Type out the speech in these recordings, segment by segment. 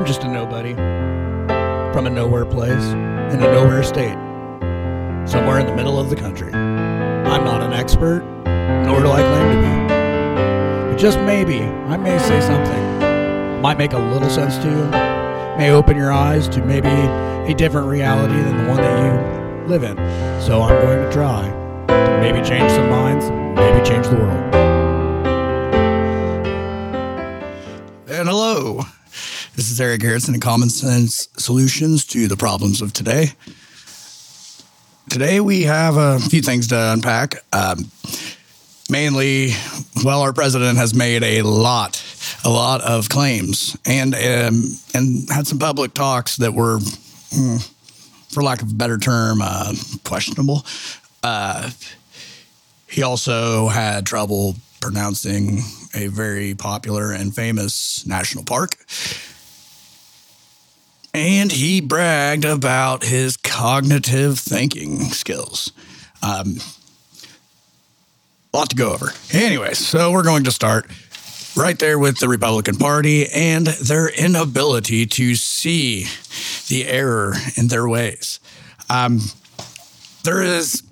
I'm just a nobody from a nowhere place in a nowhere state, somewhere in the middle of the country. I'm not an expert, nor do I claim to be. But just maybe, I may say something. Might make a little sense to you, may open your eyes to maybe a different reality than the one that you live in. So I'm going to try to maybe change some minds, maybe change the world. And hello. This is Eric Garretson and Common Sense Solutions to the Problems of Today. Today we have a few things to unpack. Um, mainly, well, our president has made a lot, a lot of claims and um, and had some public talks that were, mm, for lack of a better term, uh, questionable. Uh, he also had trouble pronouncing a very popular and famous national park. And he bragged about his cognitive thinking skills. Um, a lot to go over. Anyway, so we're going to start right there with the Republican Party and their inability to see the error in their ways. Um, there is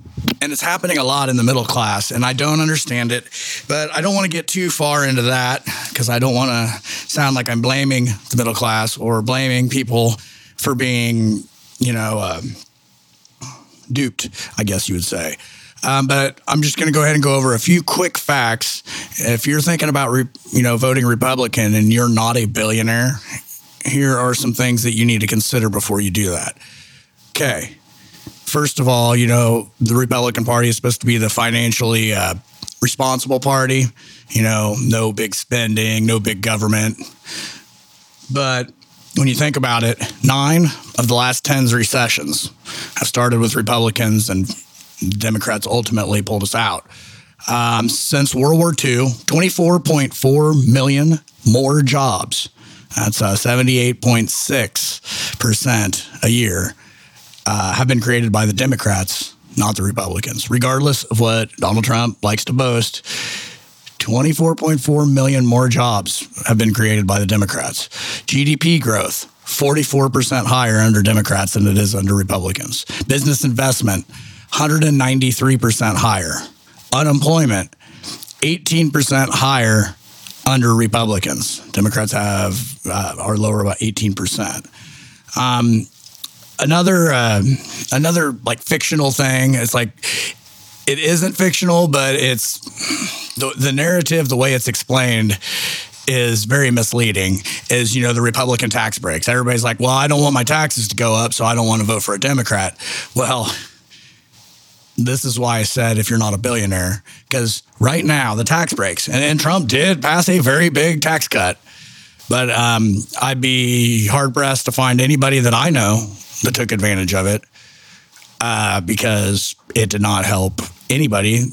and it's happening a lot in the middle class and i don't understand it but i don't want to get too far into that because i don't want to sound like i'm blaming the middle class or blaming people for being you know um, duped i guess you would say. Um, but i'm just going to go ahead and go over a few quick facts. If you're thinking about re- you know voting republican and you're not a billionaire here are some things that you need to consider before you do that. Okay first of all, you know, the Republican Party is supposed to be the financially uh, responsible party. You know, no big spending, no big government. But when you think about it, nine of the last 10 recessions have started with Republicans, and Democrats ultimately pulled us out. Um, since World War II, 24.4 million more jobs. That's uh, 78.6% a year uh, have been created by the Democrats, not the Republicans. Regardless of what Donald Trump likes to boast, 24.4 million more jobs have been created by the Democrats. GDP growth, 44% higher under Democrats than it is under Republicans. Business investment, 193% higher. Unemployment, 18% higher under Republicans. Democrats have uh, are lower about 18%. Um, another uh, another like fictional thing. It's like it isn't fictional, but it's the, the narrative, the way it's explained is very misleading is you know the republican tax breaks everybody's like well i don't want my taxes to go up so i don't want to vote for a democrat well this is why i said if you're not a billionaire because right now the tax breaks and, and trump did pass a very big tax cut but um, i'd be hard pressed to find anybody that i know that took advantage of it uh, because it did not help anybody.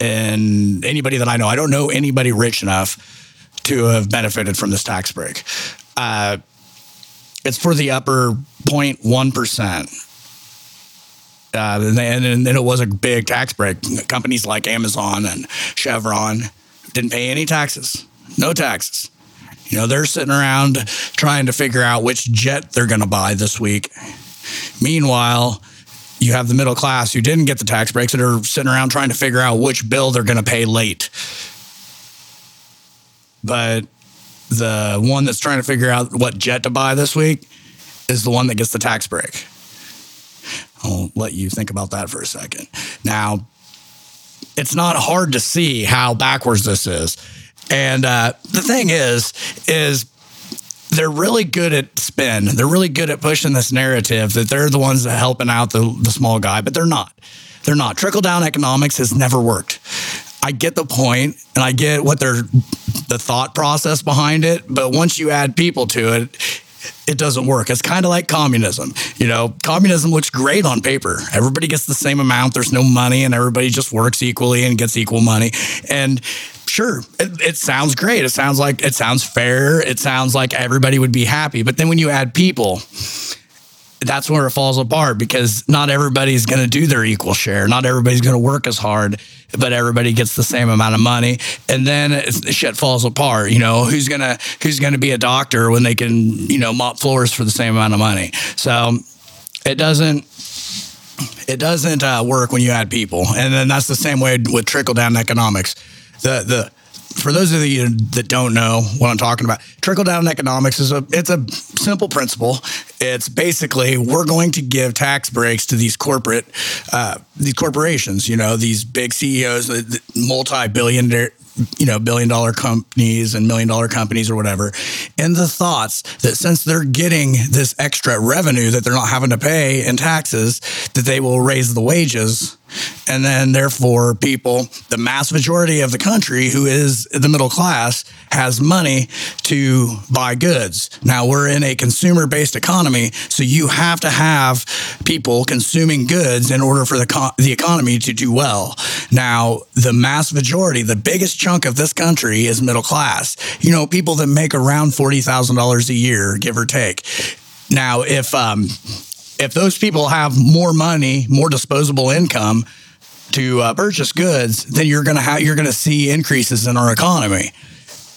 And anybody that I know, I don't know anybody rich enough to have benefited from this tax break. Uh, it's for the upper 0.1%. Uh, and, and it was a big tax break. Companies like Amazon and Chevron didn't pay any taxes, no taxes. You know, they're sitting around trying to figure out which jet they're going to buy this week. Meanwhile, you have the middle class who didn't get the tax breaks that are sitting around trying to figure out which bill they're going to pay late. But the one that's trying to figure out what jet to buy this week is the one that gets the tax break. I'll let you think about that for a second. Now, it's not hard to see how backwards this is. And uh, the thing is, is they're really good at spin. They're really good at pushing this narrative that they're the ones that helping out the, the small guy, but they're not. They're not. Trickle down economics has never worked. I get the point and I get what they're the thought process behind it, but once you add people to it, it doesn't work. It's kind of like communism. You know, communism looks great on paper. Everybody gets the same amount. There's no money and everybody just works equally and gets equal money. And sure, it, it, sounds great. It sounds like it sounds fair. It sounds like everybody would be happy. But then when you add people, that's where it falls apart because not everybody's going to do their equal share. Not everybody's going to work as hard, but everybody gets the same amount of money. And then shit falls apart. You know, who's going to, who's to be a doctor when they can, you know, mop floors for the same amount of money? So it doesn't, it doesn't uh, work when you add people. And then that's the same way with trickle down economics. The, the, for those of you that don't know what I'm talking about, trickle down economics is a it's a simple principle. It's basically we're going to give tax breaks to these corporate uh, these corporations. You know, these big CEOs, multi billion you know, billion dollar companies and million dollar companies or whatever. And the thoughts that since they're getting this extra revenue that they're not having to pay in taxes, that they will raise the wages. And then, therefore, people, the mass majority of the country who is the middle class, has money to buy goods. Now, we're in a consumer based economy, so you have to have people consuming goods in order for the, co- the economy to do well. Now, the mass majority, the biggest chunk of this country is middle class. You know, people that make around $40,000 a year, give or take. Now, if, um, if those people have more money, more disposable income to uh, purchase goods, then you're have you're to see increases in our economy.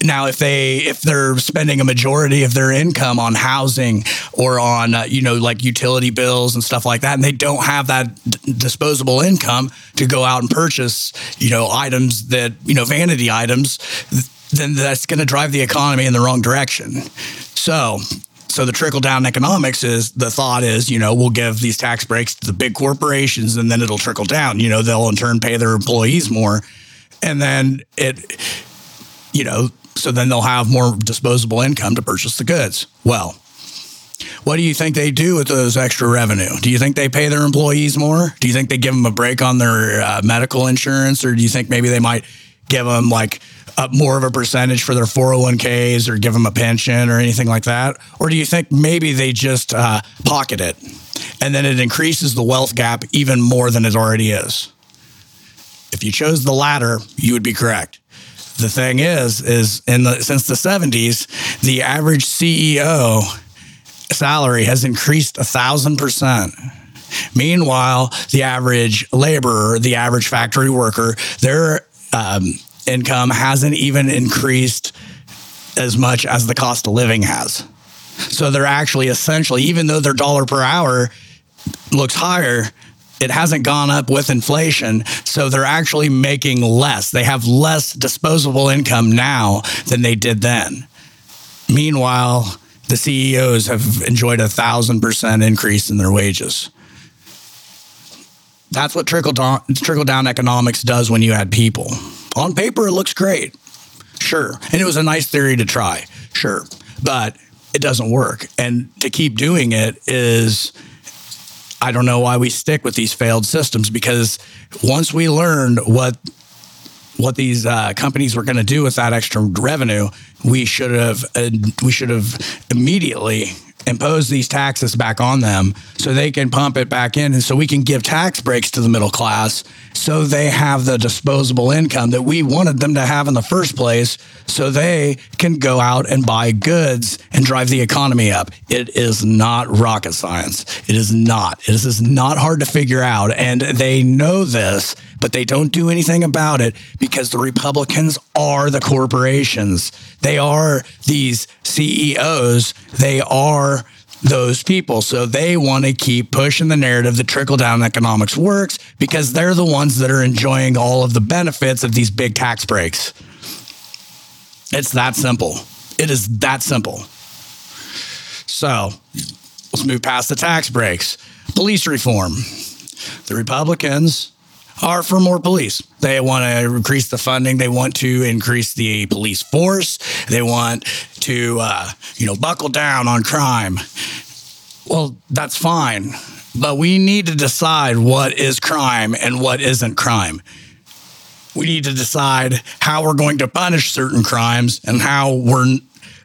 Now, if they if they're spending a majority of their income on housing or on uh, you know like utility bills and stuff like that, and they don't have that d- disposable income to go out and purchase you know items that you know vanity items, then that's going to drive the economy in the wrong direction. So so the trickle down economics is the thought is, you know, we'll give these tax breaks to the big corporations and then it'll trickle down. You know, they'll in turn pay their employees more. And then it, you know, so then they'll have more disposable income to purchase the goods. Well, what do you think they do with those extra revenue? Do you think they pay their employees more? Do you think they give them a break on their uh, medical insurance? Or do you think maybe they might give them like up more of a percentage for their 401ks or give them a pension or anything like that? Or do you think maybe they just uh, pocket it and then it increases the wealth gap even more than it already is? If you chose the latter, you would be correct. The thing is, is in the since the 70s, the average CEO salary has increased a thousand percent. Meanwhile, the average laborer, the average factory worker, their um, income hasn't even increased as much as the cost of living has. So they're actually essentially, even though their dollar per hour looks higher, it hasn't gone up with inflation. So they're actually making less. They have less disposable income now than they did then. Meanwhile, the CEOs have enjoyed a thousand percent increase in their wages. That's what trickle down, trickle down economics does when you add people. On paper, it looks great. Sure. And it was a nice theory to try. Sure. But it doesn't work. And to keep doing it is, I don't know why we stick with these failed systems because once we learned what what these uh, companies were going to do with that extra revenue, we should have uh, we should have immediately impose these taxes back on them so they can pump it back in and so we can give tax breaks to the middle class so they have the disposable income that we wanted them to have in the first place so they can go out and buy goods and drive the economy up. It is not rocket science. It is not. This is not hard to figure out and they know this but they don't do anything about it because the Republicans are the corporations. They are these CEOs. They are those people. So they want to keep pushing the narrative that trickle down economics works because they're the ones that are enjoying all of the benefits of these big tax breaks. It's that simple. It is that simple. So let's move past the tax breaks. Police reform. The Republicans are for more police. They want to increase the funding. They want to increase the police force. They want to, uh, you know, buckle down on crime. Well, that's fine, but we need to decide what is crime and what isn't crime. We need to decide how we're going to punish certain crimes and how we're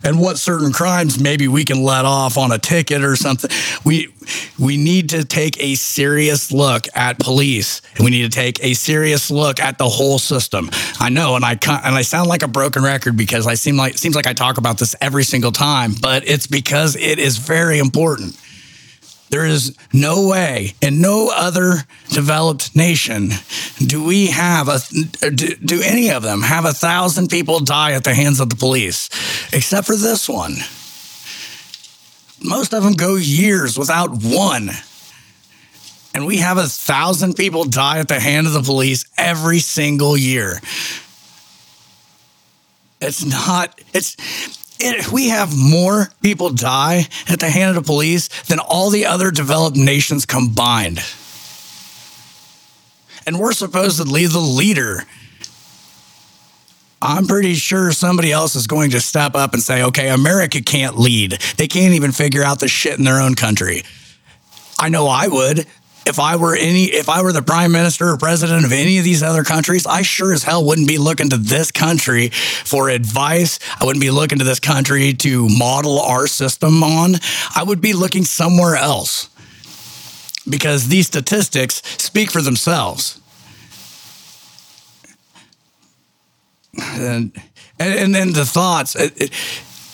and what certain crimes maybe we can let off on a ticket or something. We we need to take a serious look at police, we need to take a serious look at the whole system. I know, and I and I sound like a broken record because I seem like seems like I talk about this every single time, but it's because it is very important. There is no way in no other developed nation do we have a do, do any of them have a thousand people die at the hands of the police, except for this one. Most of them go years without one. And we have a thousand people die at the hand of the police every single year. It's not, it's, it, we have more people die at the hand of the police than all the other developed nations combined. And we're supposedly the leader. I'm pretty sure somebody else is going to step up and say, okay, America can't lead. They can't even figure out the shit in their own country. I know I would if I were any, if I were the prime minister or president of any of these other countries, I sure as hell wouldn't be looking to this country for advice. I wouldn't be looking to this country to model our system on. I would be looking somewhere else because these statistics speak for themselves. And and, and the thoughts. It, it,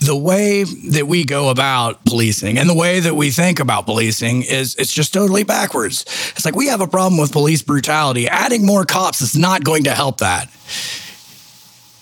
the way that we go about policing and the way that we think about policing is it's just totally backwards. It's like we have a problem with police brutality. Adding more cops is not going to help that.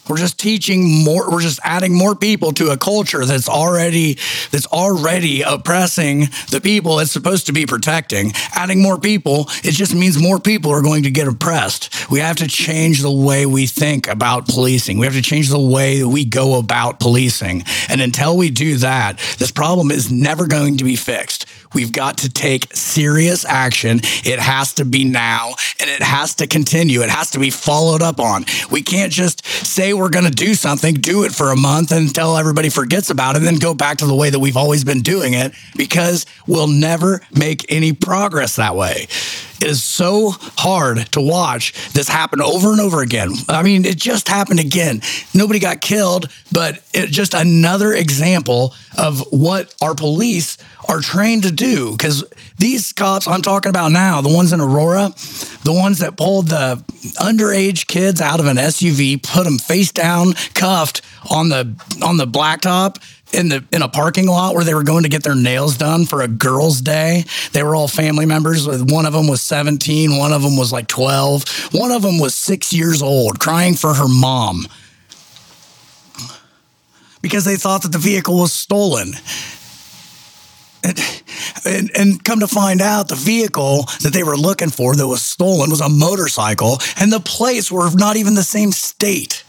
We're just teaching more. We're just adding more people to a culture that's already that's already oppressing the people it's supposed to be protecting. Adding more people, it just means more people are going to get oppressed. We have to change the way we think about policing. We have to change the way that we go about policing. And until we do that, this problem is never going to be fixed. We've got to take serious action. It has to be now and it has to continue. It has to be followed up on. We can't just say we're going to do something, do it for a month until everybody forgets about it, and then go back to the way that we've always been doing it because we'll never make any progress that way. It is so hard to watch this happen over and over again. I mean, it just happened again. Nobody got killed, but it just another example of what our police are trained to do. Because these cops I'm talking about now, the ones in Aurora, the ones that pulled the underage kids out of an SUV, put them face down, cuffed on the on the blacktop in the in a parking lot where they were going to get their nails done for a girls' day. They were all family members. One of them was 17, one of them was like 12, one of them was 6 years old crying for her mom because they thought that the vehicle was stolen. And, and, and, come to find out, the vehicle that they were looking for that was stolen was a motorcycle, and the plates were not even the same state.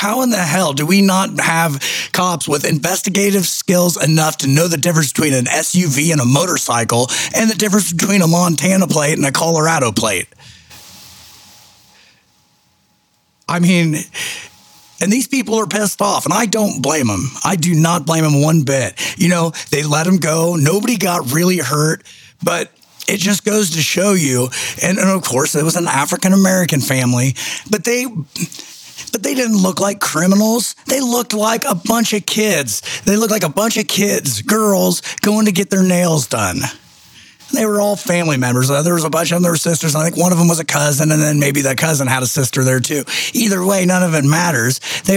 How in the hell do we not have cops with investigative skills enough to know the difference between an SUV and a motorcycle and the difference between a Montana plate and a Colorado plate? I mean, and these people are pissed off, and I don't blame them. I do not blame them one bit. You know, they let him go. Nobody got really hurt, but it just goes to show you. And, and of course, it was an African American family, but they but they didn't look like criminals. They looked like a bunch of kids. They looked like a bunch of kids, girls, going to get their nails done. They were all family members. Uh, there was a bunch of them. There were sisters. I think one of them was a cousin, and then maybe that cousin had a sister there too. Either way, none of it matters. They,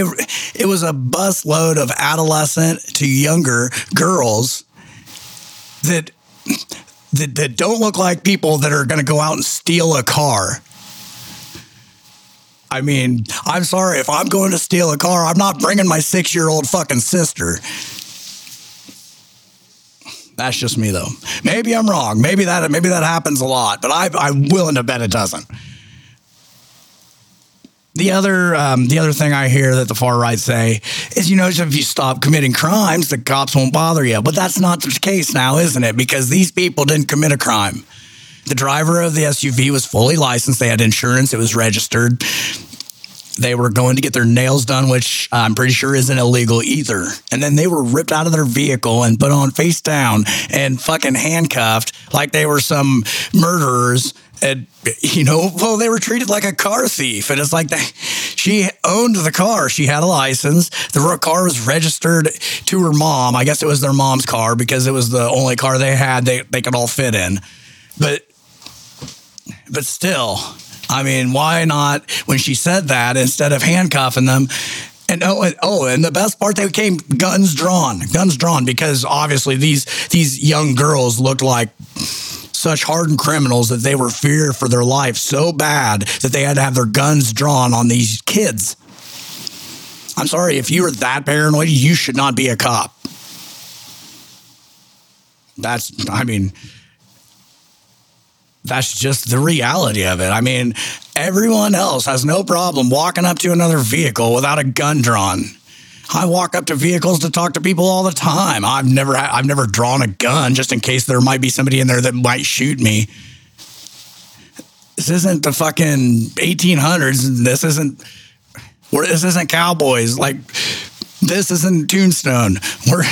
it was a busload of adolescent to younger girls that that, that don't look like people that are going to go out and steal a car. I mean, I'm sorry if I'm going to steal a car, I'm not bringing my six year old fucking sister. That's just me, though. Maybe I'm wrong. Maybe that maybe that happens a lot, but I, I'm willing to bet it doesn't. The other, um, the other thing I hear that the far right say is, you know, if you stop committing crimes, the cops won't bother you. But that's not the case now, isn't it? Because these people didn't commit a crime. The driver of the SUV was fully licensed. They had insurance. It was registered. They were going to get their nails done, which I'm pretty sure isn't illegal either. And then they were ripped out of their vehicle and put on face down and fucking handcuffed like they were some murderers. And, you know, well, they were treated like a car thief. And it's like they, she owned the car. She had a license. The car was registered to her mom. I guess it was their mom's car because it was the only car they had they, they could all fit in. But, but still, I mean, why not, when she said that, instead of handcuffing them, And oh, and, oh, and the best part, they came guns drawn, guns drawn, because obviously these these young girls looked like such hardened criminals that they were feared for their life so bad that they had to have their guns drawn on these kids. I'm sorry, if you are that paranoid, you should not be a cop. That's, I mean, that's just the reality of it. I mean, everyone else has no problem walking up to another vehicle without a gun drawn. I walk up to vehicles to talk to people all the time. I've never I've never drawn a gun just in case there might be somebody in there that might shoot me. This isn't the fucking 1800s. This isn't this isn't cowboys. Like this isn't Tombstone. We're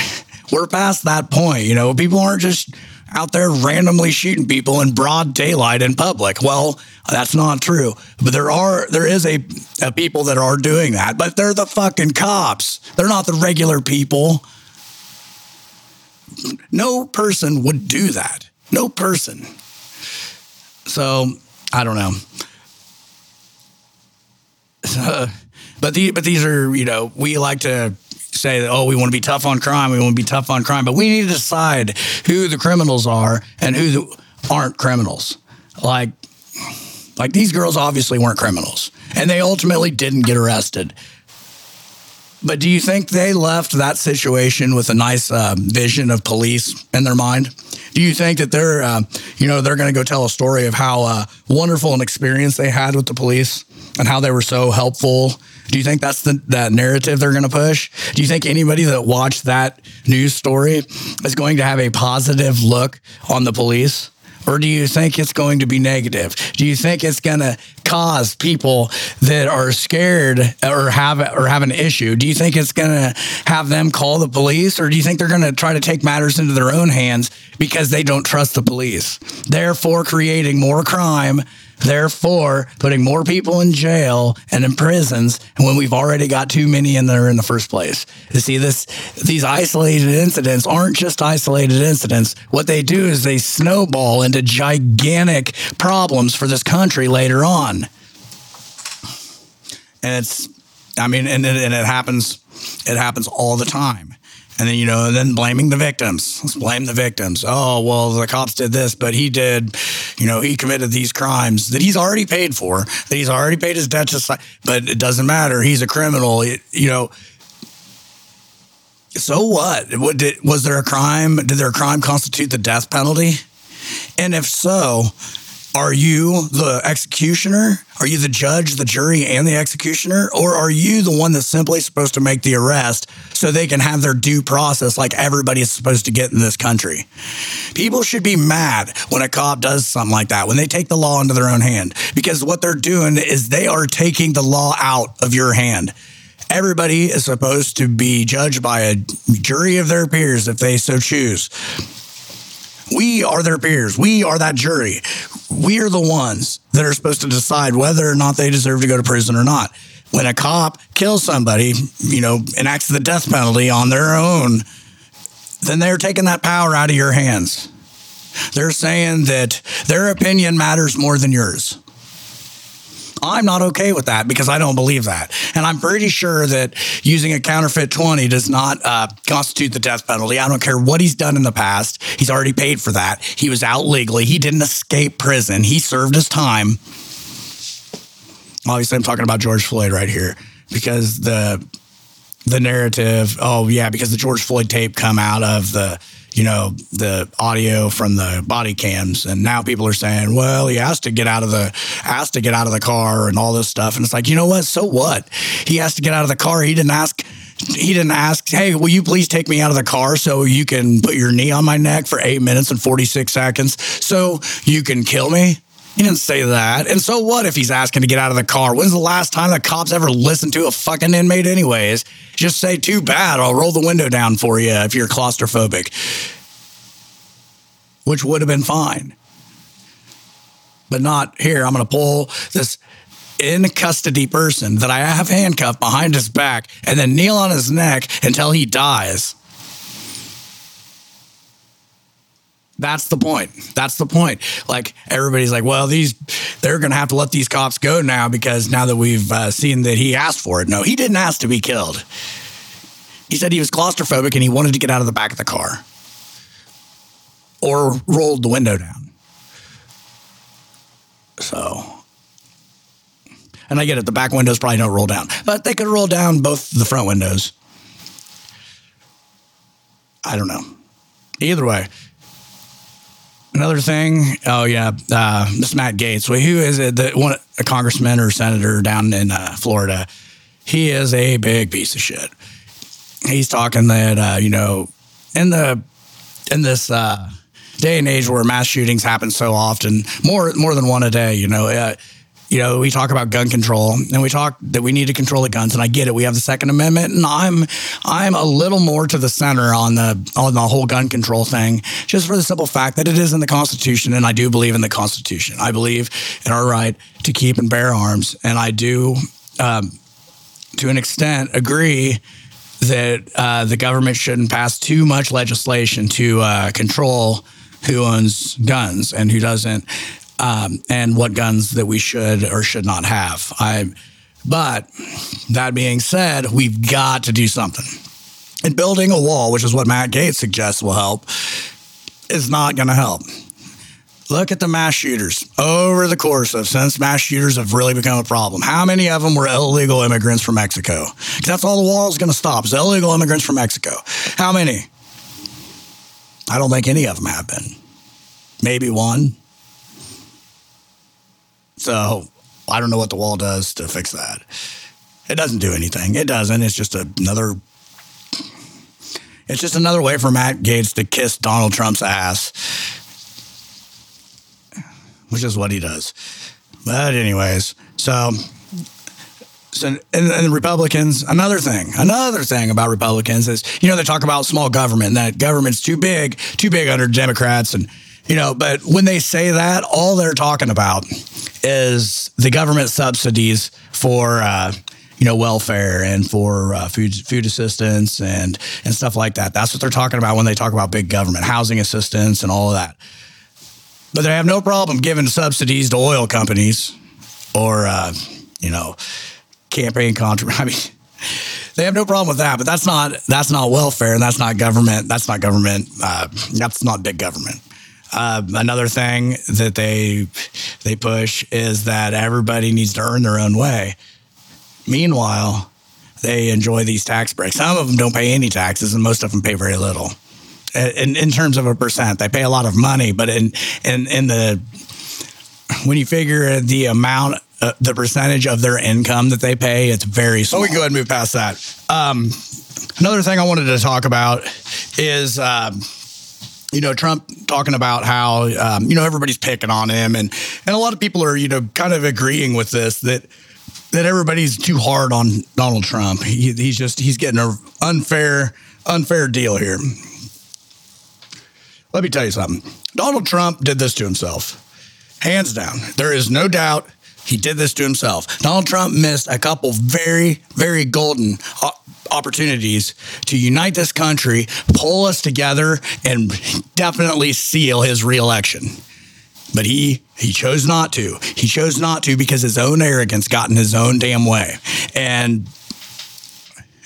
we're past that point. You know, people aren't just out there randomly shooting people in broad daylight in public. Well, that's not true. But there are there is a, a people that are doing that, but they're the fucking cops. They're not the regular people. No person would do that. No person. So I don't know. But the but these are you know we like to say that, oh, we want to be tough on crime, we want to be tough on crime, but we need to decide who the criminals are and who the, aren't criminals. Like, like these girls obviously weren't criminals, and they ultimately didn't get arrested. But do you think they left that situation with a nice uh, vision of police in their mind? Do you think that they're, uh, you know, they're going to go tell a story of how uh, wonderful an experience they had with the police and how they were so helpful do you think that's the that narrative they're going to push? Do you think anybody that watched that news story is going to have a positive look on the police? Or do you think it's going to be negative? Do you think it's going to cause people that are scared or have or have an issue? Do you think it's going to have them call the police, or do you think they're going to try to take matters into their own hands because they don't trust the police, therefore creating more crime therefore putting more people in jail and in prisons when we've already got too many in there in the first place. You see, this these isolated incidents aren't just isolated incidents. What they do is they snowball into gigantic problems for this country later on. And it's, I mean, and, and it happens, it happens all the time. And then, you know, then blaming the victims. Let's blame the victims. Oh, well, the cops did this, but he did, you know, he committed these crimes that he's already paid for, that he's already paid his debt to, but it doesn't matter. He's a criminal. You know, so what? what did, was there a crime? Did their crime constitute the death penalty? And if so, are you the executioner? Are you the judge, the jury, and the executioner? Or are you the one that's simply supposed to make the arrest so they can have their due process like everybody is supposed to get in this country? People should be mad when a cop does something like that, when they take the law into their own hand, because what they're doing is they are taking the law out of your hand. Everybody is supposed to be judged by a jury of their peers if they so choose. We are their peers. We are that jury. We are the ones that are supposed to decide whether or not they deserve to go to prison or not. When a cop kills somebody, you know, enacts the death penalty on their own, then they're taking that power out of your hands. They're saying that their opinion matters more than yours. I'm not okay with that because I don't believe that. And I'm pretty sure that using a counterfeit 20 does not uh, constitute the death penalty. I don't care what he's done in the past. He's already paid for that. He was out legally. He didn't escape prison. He served his time. Obviously, I'm talking about George Floyd right here because the the narrative, oh yeah, because the George Floyd tape come out of the you know, the audio from the body cams. And now people are saying, well, he has to get out of the has to get out of the car and all this stuff. And it's like, you know what? So what? He has to get out of the car. He didn't ask he didn't ask, hey, will you please take me out of the car so you can put your knee on my neck for eight minutes and 46 seconds so you can kill me? He didn't say that. And so what if he's asking to get out of the car? When's the last time the cops ever listened to a fucking inmate, anyways? Just say, too bad. I'll roll the window down for you if you're claustrophobic, which would have been fine. But not here. I'm going to pull this in custody person that I have handcuffed behind his back and then kneel on his neck until he dies. That's the point. That's the point. Like everybody's like, well, these they're going to have to let these cops go now because now that we've uh, seen that he asked for it. No, he didn't ask to be killed. He said he was claustrophobic and he wanted to get out of the back of the car or rolled the window down. So, and I get it, the back windows probably don't roll down, but they could roll down both the front windows. I don't know. Either way, Another thing, oh yeah, uh, this Matt Gaetz. Well, who is it? The one a congressman or senator down in uh, Florida. He is a big piece of shit. He's talking that uh, you know, in the in this uh, day and age where mass shootings happen so often, more more than one a day. You know, uh, you know, we talk about gun control and we talk that we need to control the guns. And I get it. We have the Second Amendment, and I'm I'm a little more to the center on the on the whole gun control thing, just for the simple fact that it is in the Constitution, and I do believe in the Constitution. I believe in our right to keep and bear arms, and I do, um, to an extent, agree that uh, the government shouldn't pass too much legislation to uh, control who owns guns and who doesn't um, and what guns that we should or should not have. I, but that being said, we've got to do something. And building a wall, which is what Matt Gaetz suggests will help, is not going to help. Look at the mass shooters over the course of since mass shooters have really become a problem. How many of them were illegal immigrants from Mexico? That's all the wall is going to stop is illegal immigrants from Mexico. How many? I don't think any of them have been. Maybe one, so I don't know what the wall does to fix that. It doesn't do anything. It doesn't. It's just another. It's just another way for Matt Gaetz to kiss Donald Trump's ass, which is what he does. But anyways, so so, and, and, Republicans, another thing, another thing about Republicans is, you know, they talk about small government, that government's too big, too big under Democrats. And, you know, but when they say that, all they're talking about is the government subsidies for uh, you know welfare and for uh, food food assistance and and stuff like that. That's what they're talking about when they talk about big government, housing assistance and all of that. But they have no problem giving subsidies to oil companies or uh, you know campaign contra. I mean, they have no problem with that. But that's not that's not welfare and that's not government. That's not government. Uh, that's not big government. Uh, another thing that they they push is that everybody needs to earn their own way. Meanwhile, they enjoy these tax breaks. Some of them don't pay any taxes, and most of them pay very little. In, in terms of a percent, they pay a lot of money, but in in in the when you figure the amount, uh, the percentage of their income that they pay, it's very small. So we can go ahead and move past that. Um, another thing I wanted to talk about is. Um, you know, Trump talking about how, um, you know, everybody's picking on him. And, and a lot of people are, you know, kind of agreeing with this that, that everybody's too hard on Donald Trump. He, he's just, he's getting an unfair, unfair deal here. Let me tell you something. Donald Trump did this to himself. Hands down. There is no doubt he did this to himself. Donald Trump missed a couple very, very golden uh, opportunities to unite this country, pull us together, and definitely seal his reelection. But he he chose not to. He chose not to because his own arrogance got in his own damn way, and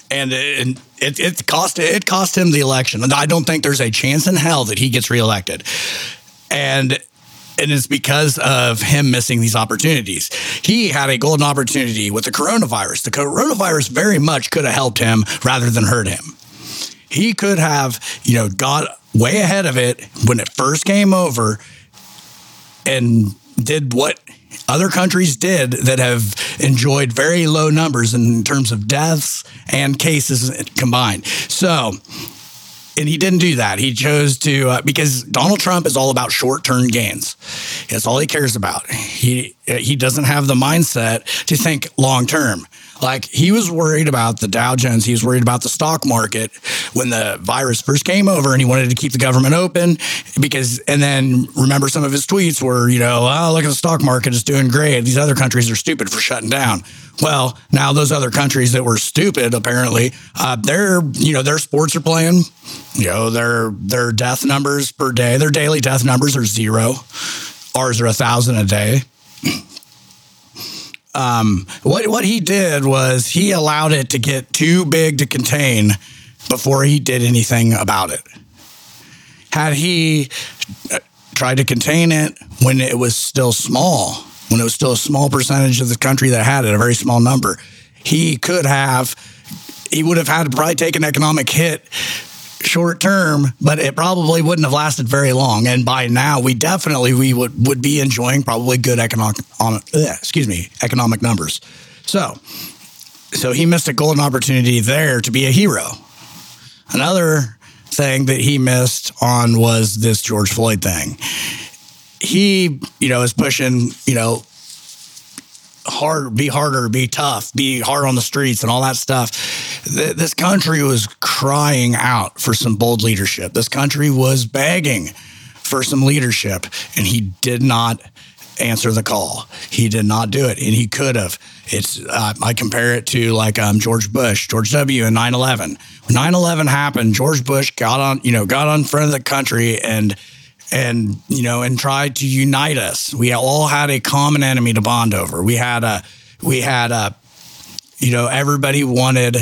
and it, it, cost it cost him the election. And I don't think there's a chance in hell that he gets reelected. And and it's because of him missing these opportunities. He had a golden opportunity with the coronavirus. The coronavirus very much could have helped him rather than hurt him. He could have, you know, got way ahead of it when it first came over and did what other countries did that have enjoyed very low numbers in terms of deaths and cases combined. So, and he didn't do that. He chose to uh, because Donald Trump is all about short-term gains. That's all he cares about. He he doesn't have the mindset to think long-term. Like he was worried about the Dow Jones, he was worried about the stock market when the virus first came over and he wanted to keep the government open because and then remember some of his tweets were, you know, oh, look at the stock market is doing great. These other countries are stupid for shutting down. Well, now those other countries that were stupid, apparently, uh, their you know their sports are playing. You know their their death numbers per day, their daily death numbers are zero. Ours are a thousand a day. Um, what what he did was he allowed it to get too big to contain before he did anything about it. Had he uh, tried to contain it when it was still small, when it was still a small percentage of the country that had it, a very small number, he could have, he would have had to probably take an economic hit short term, but it probably wouldn't have lasted very long. And by now, we definitely we would would be enjoying probably good economic, on, eh, excuse me, economic numbers. So, so he missed a golden opportunity there to be a hero. Another thing that he missed on was this George Floyd thing. He, you know, is pushing, you know, hard, be harder, be tough, be hard on the streets and all that stuff. This country was crying out for some bold leadership. This country was begging for some leadership, and he did not answer the call. He did not do it, and he could have. It's uh, I compare it to like um, George Bush, George W. in 9/11. When 9/11 happened, George Bush got on, you know, got on front of the country and and you know and tried to unite us. We all had a common enemy to bond over. We had a we had a you know everybody wanted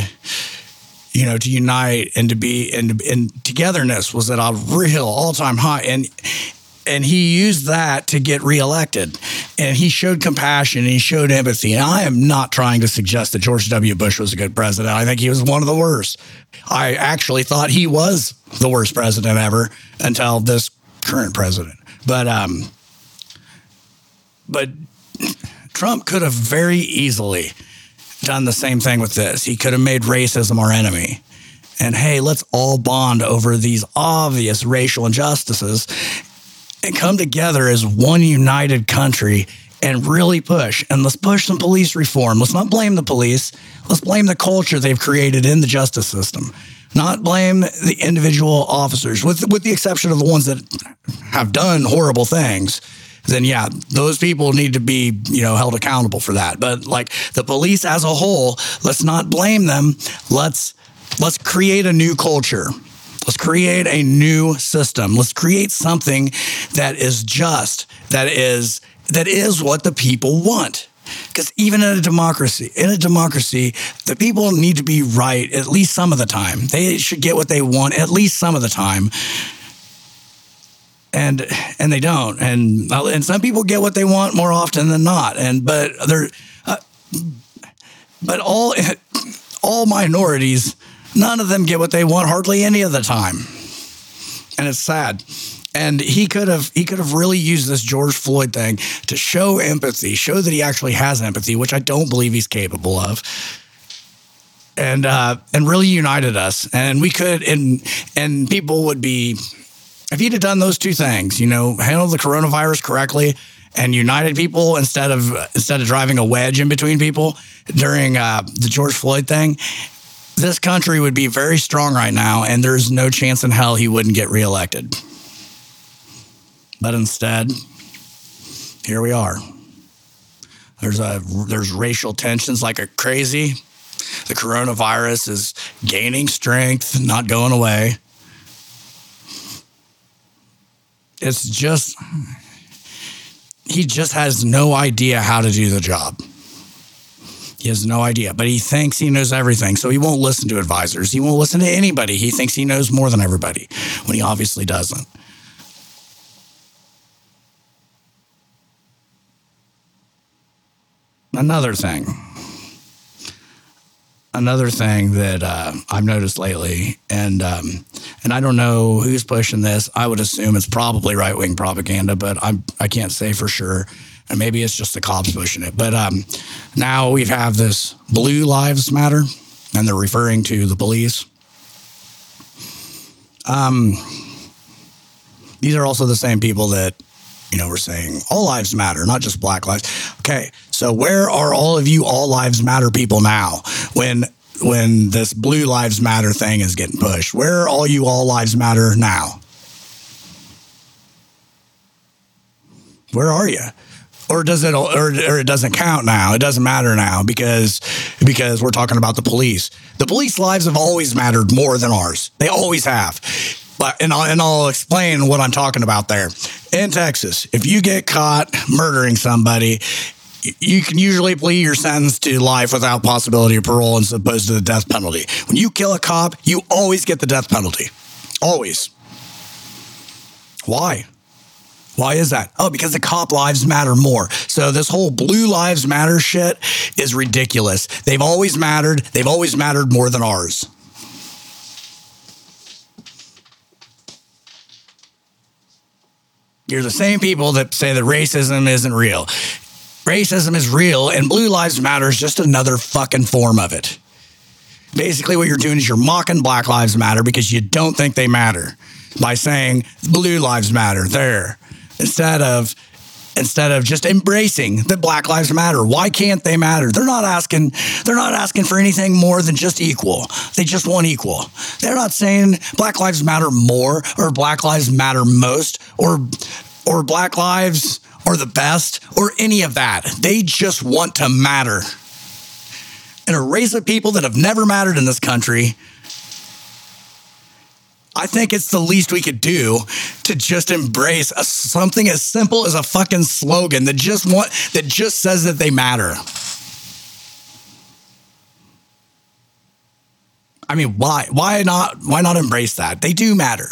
you know to unite and to be and and togetherness was at a real all-time high and and he used that to get reelected. And he showed compassion and he showed empathy. And I am not trying to suggest that George W. Bush was a good president. I think he was one of the worst. I actually thought he was the worst president ever until this current president. But um, but Trump could have very easily done the same thing with this. He could have made racism our enemy. And hey, let's all bond over these obvious racial injustices and come together as one united country and really push. And let's push some police reform. Let's not blame the police. Let's blame the culture they've created in the justice system not blame the individual officers, with with the exception of the ones that have done horrible things. Then yeah, those people need to be you know held accountable for that. But like the police as a whole, let's not blame them. Let's let's create a new culture. Let's create a new system. Let's create something that is just, that is that is what the people want. Because even in a democracy, in a democracy, the people need to be right at least some of the time. They should get what they want at least some of the time. And and they don't. And and some people get what they want more often than not. And but they're uh, but all all minorities, none of them get what they want hardly any of the time. And it's sad and he could have he could have really used this George Floyd thing to show empathy, show that he actually has empathy, which I don't believe he's capable of. And uh, and really united us, and we could, and and people would be, if he'd have done those two things, you know, handled the coronavirus correctly, and united people instead of instead of driving a wedge in between people during uh, the George Floyd thing, this country would be very strong right now, and there's no chance in hell he wouldn't get reelected. But instead, here we are. There's a there's racial tensions like a crazy. The coronavirus is gaining strength, not going away. It's just he just has no idea how to do the job. He has no idea, but he thinks he knows everything. So he won't listen to advisors. He won't listen to anybody. He thinks he knows more than everybody when he obviously doesn't. Another thing, another thing that uh, I've noticed lately, and um, and I don't know who's pushing this. I would assume it's probably right wing propaganda, but I'm I can't say for sure. And maybe it's just the cops pushing it. But um, now we have this Blue Lives Matter, and they're referring to the police. Um, these are also the same people that You know, we're saying all lives matter, not just black lives. Okay, so where are all of you all lives matter people now when when this blue lives matter thing is getting pushed? Where are all you all lives matter now? Where are you? or does it or, or it doesn't count now it doesn't matter now because because we're talking about the police the police lives have always mattered more than ours they always have but and I'll, and I'll explain what I'm talking about there in Texas if you get caught murdering somebody you can usually plead your sentence to life without possibility of parole as opposed to the death penalty when you kill a cop you always get the death penalty always why why is that? Oh, because the cop lives matter more. So this whole blue lives matter shit is ridiculous. They've always mattered. They've always mattered more than ours. You're the same people that say that racism isn't real. Racism is real, and Blue Lives Matter is just another fucking form of it. Basically, what you're doing is you're mocking Black Lives Matter because you don't think they matter by saying Blue Lives Matter there instead of instead of just embracing that black lives matter. Why can't they matter? They're not asking they're not asking for anything more than just equal. They just want equal. They're not saying black lives matter more or black lives matter most or or black lives are the best or any of that they just want to matter and a race of people that have never mattered in this country I think it's the least we could do to just embrace a, something as simple as a fucking slogan that just want that just says that they matter. I mean, why why not why not embrace that? They do matter.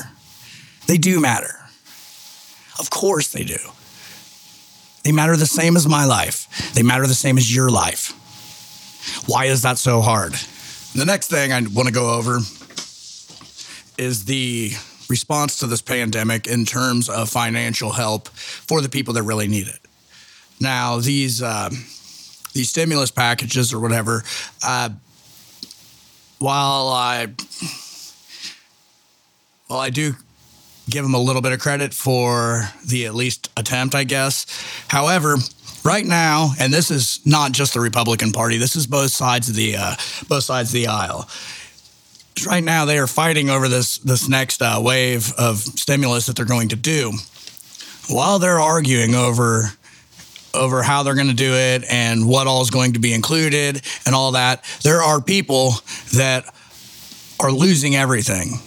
They do matter. Of course they do. They matter the same as my life. They matter the same as your life. Why is that so hard? The next thing I want to go over is the response to this pandemic in terms of financial help for the people that really need it. Now, these uh, these stimulus packages or whatever, uh, while I well, I do give them a little bit of credit for the at least attempt, I guess. However, right now, and this is not just the Republican Party, this is both sides of the uh, both sides of the aisle right now they are fighting over this this next uh, wave of stimulus that they're going to do. While they're arguing over over how they're going to do it and what all is going to be included and all that, there are people that are losing everything.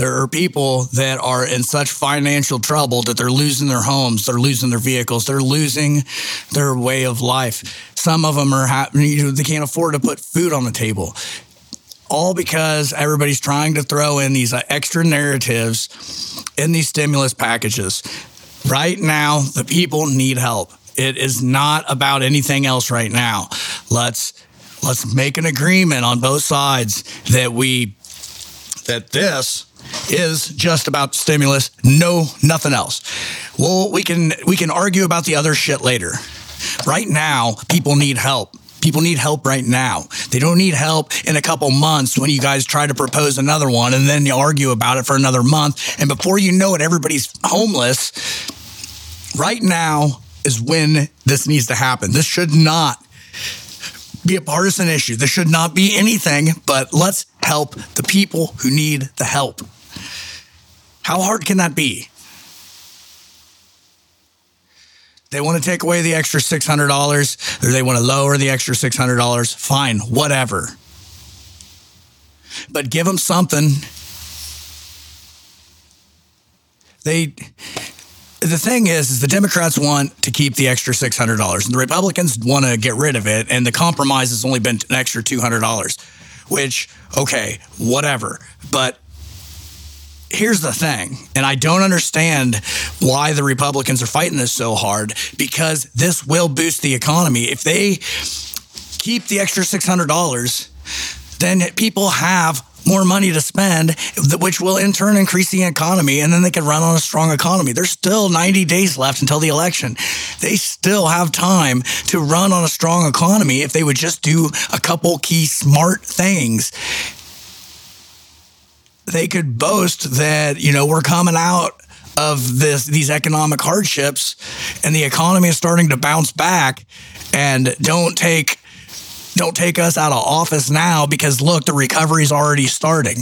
There are people that are in such financial trouble that they're losing their homes, they're losing their vehicles, they're losing their way of life. Some of them are you know, they can't afford to put food on the table all because everybody's trying to throw in these uh, extra narratives in these stimulus packages. Right now, the people need help. It is not about anything else right now. Let's let's make an agreement on both sides that we that this is just about stimulus, no nothing else. Well, we can we can argue about the other shit later. Right now, people need help. People need help right now. They don't need help in a couple months when you guys try to propose another one and then you argue about it for another month. And before you know it, everybody's homeless. Right now is when this needs to happen. This should not be a partisan issue. This should not be anything, but let's help the people who need the help. How hard can that be? They want to take away the extra $600 or they want to lower the extra $600. Fine, whatever. But give them something. They the thing is, is the Democrats want to keep the extra six hundred dollars, and the Republicans want to get rid of it. And the compromise has only been an extra two hundred dollars, which okay, whatever. But here's the thing, and I don't understand why the Republicans are fighting this so hard because this will boost the economy. If they keep the extra $600, then people have more money to spend, which will in turn increase the economy, and then they can run on a strong economy. There's still 90 days left until the election. They still have time to run on a strong economy if they would just do a couple key smart things they could boast that, you know, we're coming out of this these economic hardships and the economy is starting to bounce back and don't take don't take us out of office now because look the recovery's already starting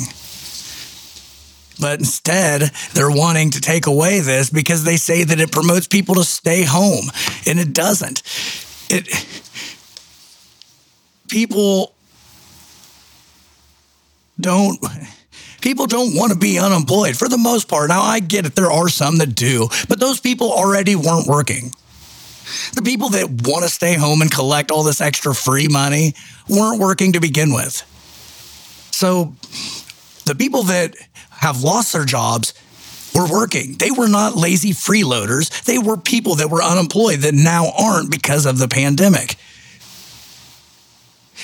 but instead they're wanting to take away this because they say that it promotes people to stay home and it doesn't it people don't people don't want to be unemployed for the most part. Now I get it there are some that do, but those people already weren't working. The people that want to stay home and collect all this extra free money weren't working to begin with. So the people that have lost their jobs were working. They were not lazy freeloaders. They were people that were unemployed that now aren't because of the pandemic.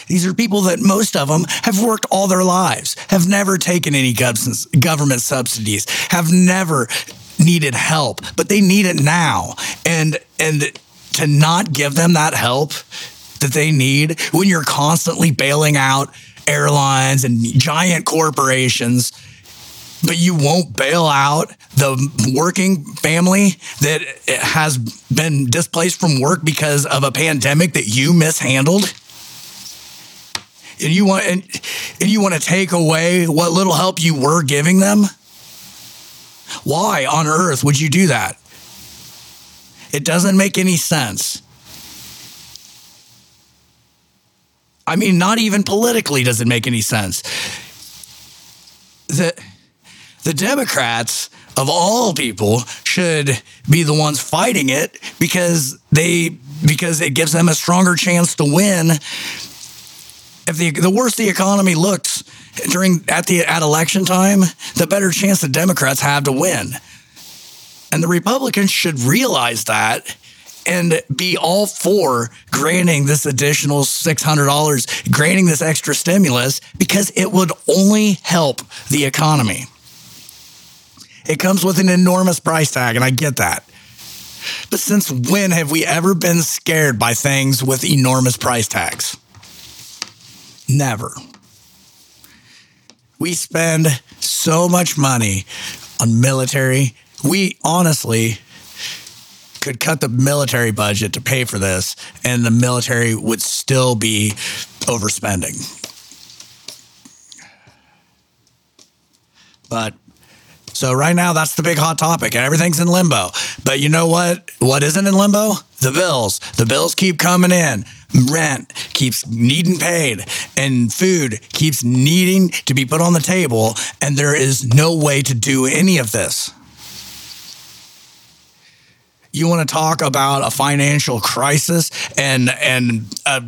These are people that most of them have worked all their lives, have never taken any government subsidies, have never needed help, but they need it now. And and to not give them that help that they need when you're constantly bailing out airlines and giant corporations but you won't bail out the working family that has been displaced from work because of a pandemic that you mishandled? And you want and, and you want to take away what little help you were giving them? Why on earth would you do that it doesn't make any sense. I mean not even politically does it make any sense. The the democrats of all people should be the ones fighting it because they because it gives them a stronger chance to win. If the the worse the economy looks during at the at election time, the better chance the Democrats have to win. And the Republicans should realize that and be all for granting this additional $600, granting this extra stimulus because it would only help the economy. It comes with an enormous price tag, and I get that. But since when have we ever been scared by things with enormous price tags? Never. We spend so much money on military. We honestly could cut the military budget to pay for this, and the military would still be overspending. But so right now, that's the big hot topic. And everything's in limbo. But you know what? What isn't in limbo? The bills. The bills keep coming in. Rent keeps needing paid, and food keeps needing to be put on the table. And there is no way to do any of this. You want to talk about a financial crisis and and a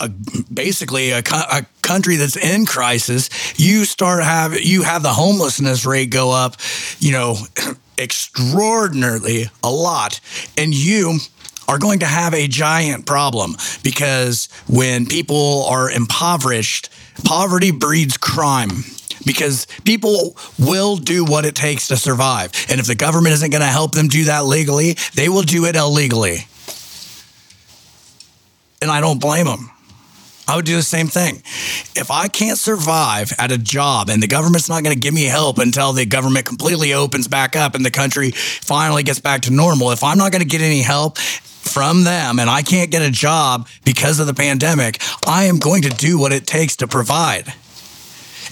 a, basically a, a, country that's in crisis, you start have you have the homelessness rate go up, you know, extraordinarily a lot, and you are going to have a giant problem because when people are impoverished, poverty breeds crime because people will do what it takes to survive. And if the government isn't going to help them do that legally, they will do it illegally. And I don't blame them. I would do the same thing. If I can't survive at a job and the government's not going to give me help until the government completely opens back up and the country finally gets back to normal, if I'm not going to get any help from them and I can't get a job because of the pandemic, I am going to do what it takes to provide.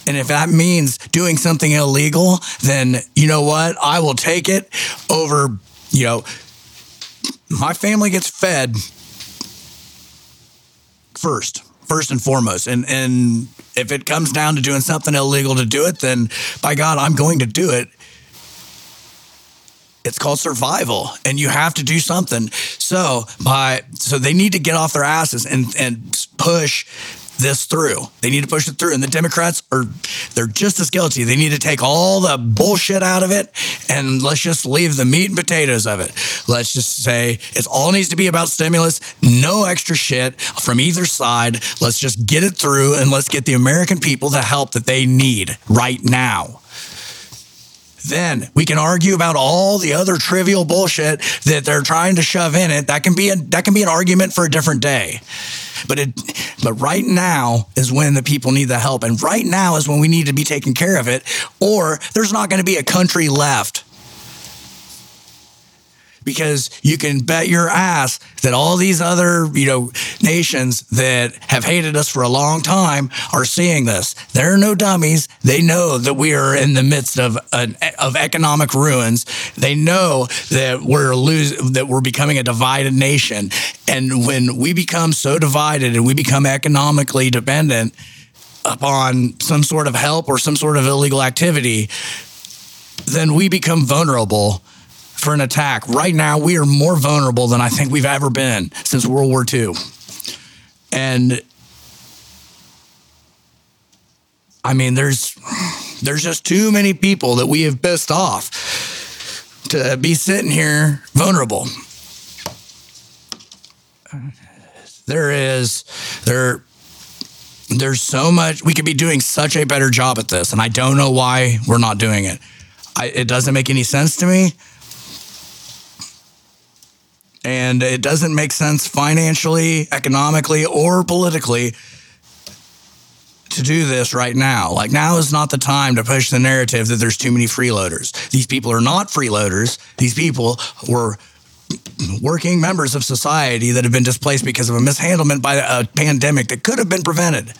And if that means doing something illegal, then you know what? I will take it over, you know, my family gets fed first first and foremost. And and if it comes down to doing something illegal to do it, then by God, I'm going to do it. It's called survival, and you have to do something. So by so they need to get off their asses and and push this through. They need to push it through. And the Democrats are they're just as guilty. They need to take all the bullshit out of it and let's just leave the meat and potatoes of it. Let's just say it's all needs to be about stimulus, no extra shit from either side. Let's just get it through and let's get the American people the help that they need right now. Then we can argue about all the other trivial bullshit that they're trying to shove in it. That can be a that can be an argument for a different day. But it but right now is when the people need the help. And right now is when we need to be taking care of it, or there's not going to be a country left because you can bet your ass that all these other, you know, nations that have hated us for a long time are seeing this. They're no dummies. They know that we are in the midst of an, of economic ruins. They know that we're losing that we're becoming a divided nation. And when we become so divided and we become economically dependent upon some sort of help or some sort of illegal activity, then we become vulnerable for an attack. Right now, we are more vulnerable than I think we've ever been since World War II. And I mean, there's there's just too many people that we have pissed off to be sitting here vulnerable. There is there there's so much we could be doing such a better job at this, and I don't know why we're not doing it. I, it doesn't make any sense to me and it doesn't make sense financially, economically, or politically to do this right now. Like now is not the time to push the narrative that there's too many freeloaders. These people are not freeloaders. These people were working members of society that have been displaced because of a mishandlement by a pandemic that could have been prevented.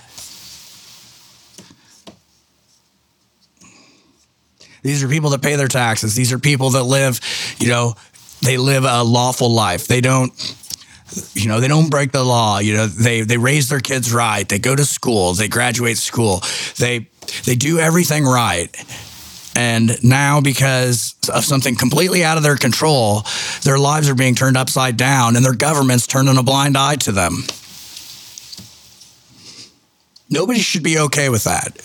These are people that pay their taxes. These are people that live, you know, they live a lawful life. They don't you know they don't break the law. You know they they raise their kids right. They go to school. They graduate school. They they do everything right. And now because of something completely out of their control their lives are being turned upside down and their government's turning a blind eye to them. Nobody should be okay with that.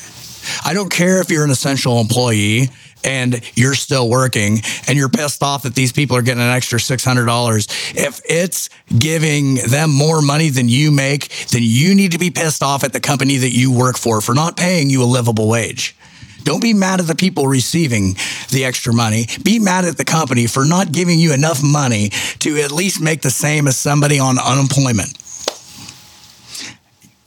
I don't care if you're an essential employee and you're still working and you're pissed off that these people are getting an extra $600 if it's giving them more money than you make then you need to be pissed off at the company that you work for for not paying you a livable wage don't be mad at the people receiving the extra money. Be mad at the company for not giving you enough money to at least make the same as somebody on unemployment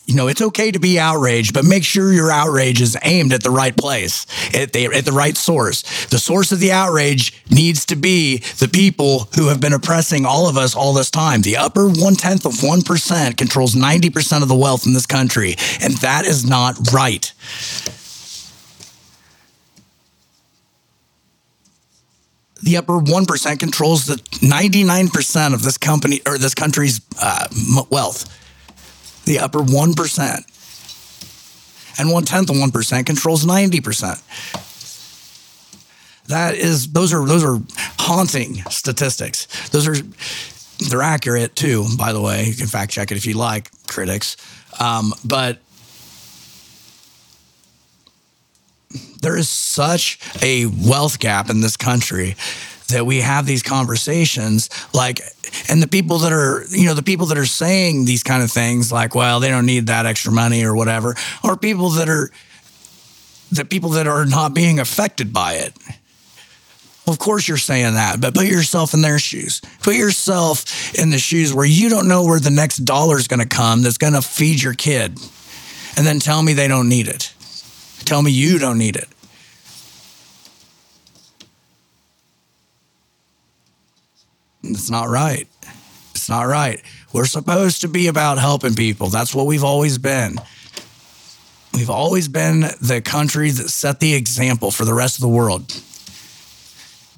you know, it's okay to be outraged, but make sure your outrage is aimed at the right place, at the, at the right source. The source of the outrage needs to be the people who have been oppressing all of us all this time. The upper one tenth of 1% controls 90% of the wealth in this country, and that is not right. the upper 1% controls the 99% of this company or this country's uh, wealth the upper 1%. And one tenth of 1% controls 90%. That is, those are, those are haunting statistics. Those are, they're accurate too, by the way. You can fact check it if you like, critics. Um, but there is such a wealth gap in this country that we have these conversations like and the people that are you know the people that are saying these kind of things like well they don't need that extra money or whatever are people that are the people that are not being affected by it. Of course you're saying that but put yourself in their shoes. Put yourself in the shoes where you don't know where the next dollar is going to come that's going to feed your kid. And then tell me they don't need it. Tell me you don't need it It's not right. It's not right. We're supposed to be about helping people. That's what we've always been. We've always been the country that set the example for the rest of the world.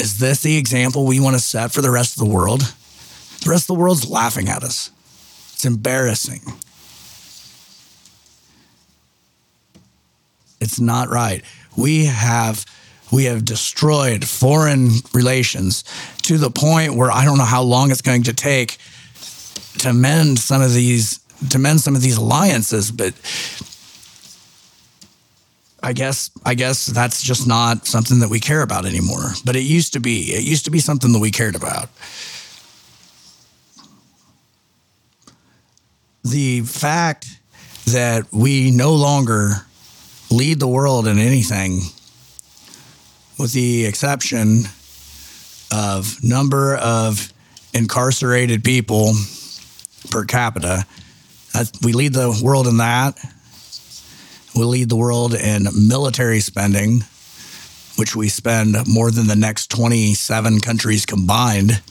Is this the example we want to set for the rest of the world? The rest of the world's laughing at us. It's embarrassing. It's not right. We have we have destroyed foreign relations to the point where I don't know how long it's going to take to mend some of these to mend some of these alliances, but I guess I guess that's just not something that we care about anymore. But it used to be. It used to be something that we cared about. The fact that we no longer lead the world in anything with the exception of number of incarcerated people per capita. we lead the world in that. We lead the world in military spending, which we spend more than the next 27 countries combined,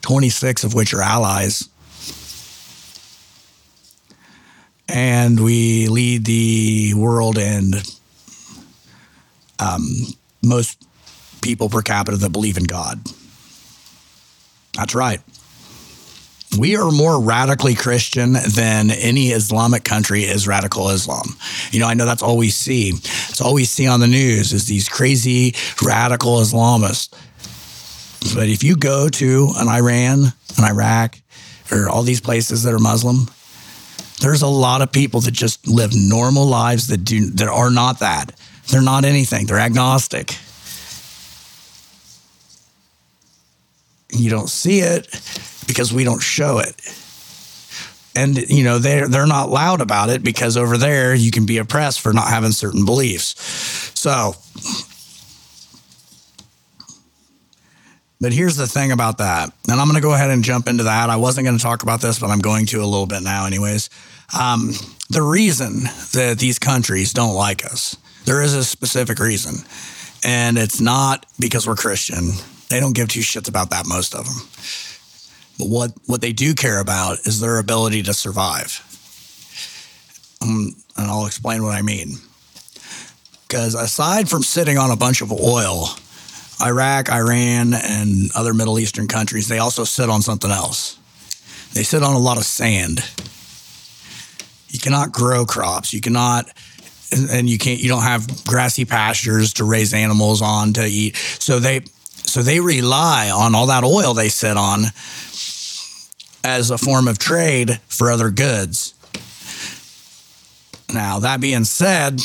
26 of which are allies. And we lead the world in um, most people per capita that believe in God. That's right. We are more radically Christian than any Islamic country is radical Islam. You know, I know that's all we see. It's all we see on the news is these crazy radical Islamists. But if you go to an Iran, an Iraq, or all these places that are Muslim, there's a lot of people that just live normal lives that do that are not that. They're not anything. They're agnostic. You don't see it because we don't show it. And you know they're they're not loud about it because over there you can be oppressed for not having certain beliefs. So, but here's the thing about that, and I'm going to go ahead and jump into that. I wasn't going to talk about this, but I'm going to a little bit now, anyways. Um, the reason that these countries don't like us, there is a specific reason, and it's not because we're Christian. They don't give two shits about that, most of them. But what, what they do care about is their ability to survive. Um, and I'll explain what I mean. Because aside from sitting on a bunch of oil, Iraq, Iran, and other Middle Eastern countries, they also sit on something else. They sit on a lot of sand. You cannot grow crops. You cannot and you can't you don't have grassy pastures to raise animals on to eat. So they so they rely on all that oil they sit on as a form of trade for other goods. Now, that being said,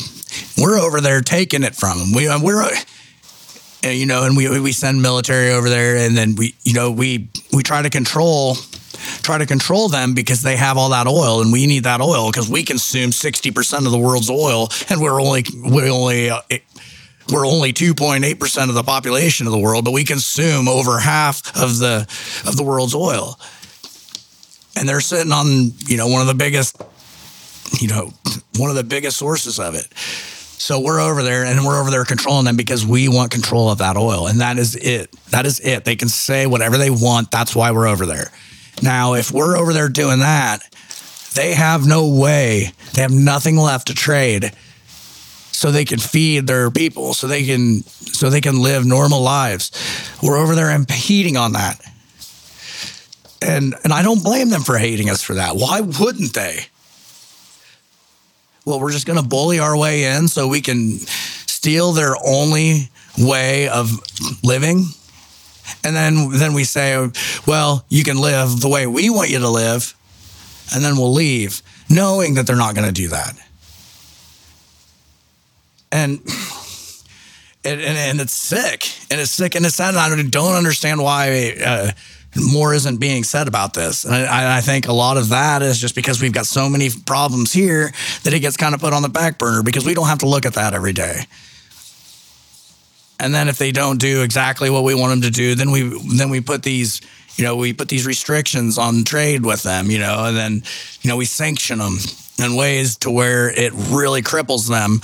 we're over there taking it from them. We, uh, we're, uh, you know, and we, we send military over there and then we, you know, we, we try to control, try to control them because they have all that oil and we need that oil because we consume 60% of the world's oil and we're only, we only, uh, we're only 2.8% of the population of the world, but we consume over half of the of the world's oil. And they're sitting on, you know, one of the biggest you know, one of the biggest sources of it. So we're over there and we're over there controlling them because we want control of that oil. And that is it. That is it. They can say whatever they want. That's why we're over there. Now, if we're over there doing that, they have no way, they have nothing left to trade so they can feed their people, so they can so they can live normal lives. We're over there impeding on that. And and I don't blame them for hating us for that. Why wouldn't they? Well, we're just going to bully our way in so we can steal their only way of living. And then then we say, well, you can live the way we want you to live, and then we'll leave, knowing that they're not going to do that and and, and it's sick and it's sick and it's sad. And I don't understand why uh, more isn't being said about this. And I, I, think a lot of that is just because we've got so many problems here that it gets kind of put on the back burner because we don't have to look at that every day. And then if they don't do exactly what we want them to do, then we then we put these you know we put these restrictions on trade with them, you know, and then you know we sanction them in ways to where it really cripples them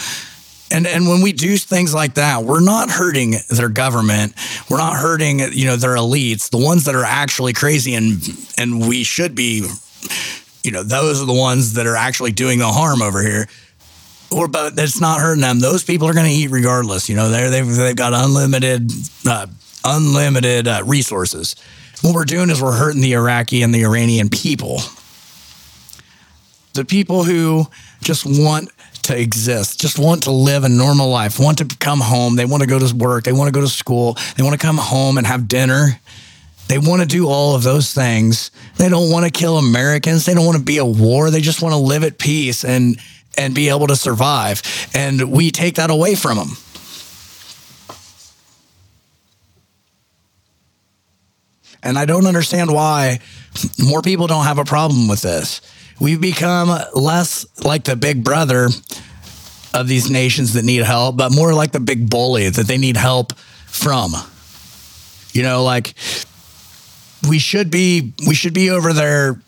and and when we do things like that, we're not hurting their government. We're not hurting, you know, their elites, the ones that are actually crazy and and we should be, you know, those are the ones that are actually doing the harm over here. Or but it's not hurting them. Those people are going to eat regardless. You know, they they've they've got unlimited uh, unlimited uh, resources. What we're doing is we're hurting the Iraqi and the Iranian people. The people who just want to exist, just want to live a normal life, want to come home. They want to go to work. They want to go to school. They want to come home and have dinner. They want to do all of those things. They don't want to kill Americans. They don't want to be a war. They just want to live at peace and and be able to survive. And we take that away from them. And I don't understand why more people don't have a problem with this we've become less like the big brother of these nations that need help, but more like the big bully that they need help from. You know, like we should be we should be over there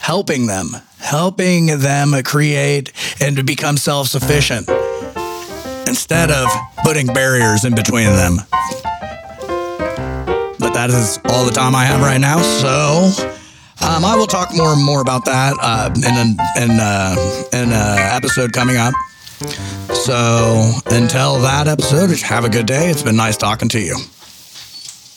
helping them, helping them create and to become self-sufficient instead of putting barriers in between them. But that is all the time I have right now. So um, I will talk more and more about that uh, in an in, uh, in uh, episode coming up. So until that episode, have a good day. It's been nice talking to you.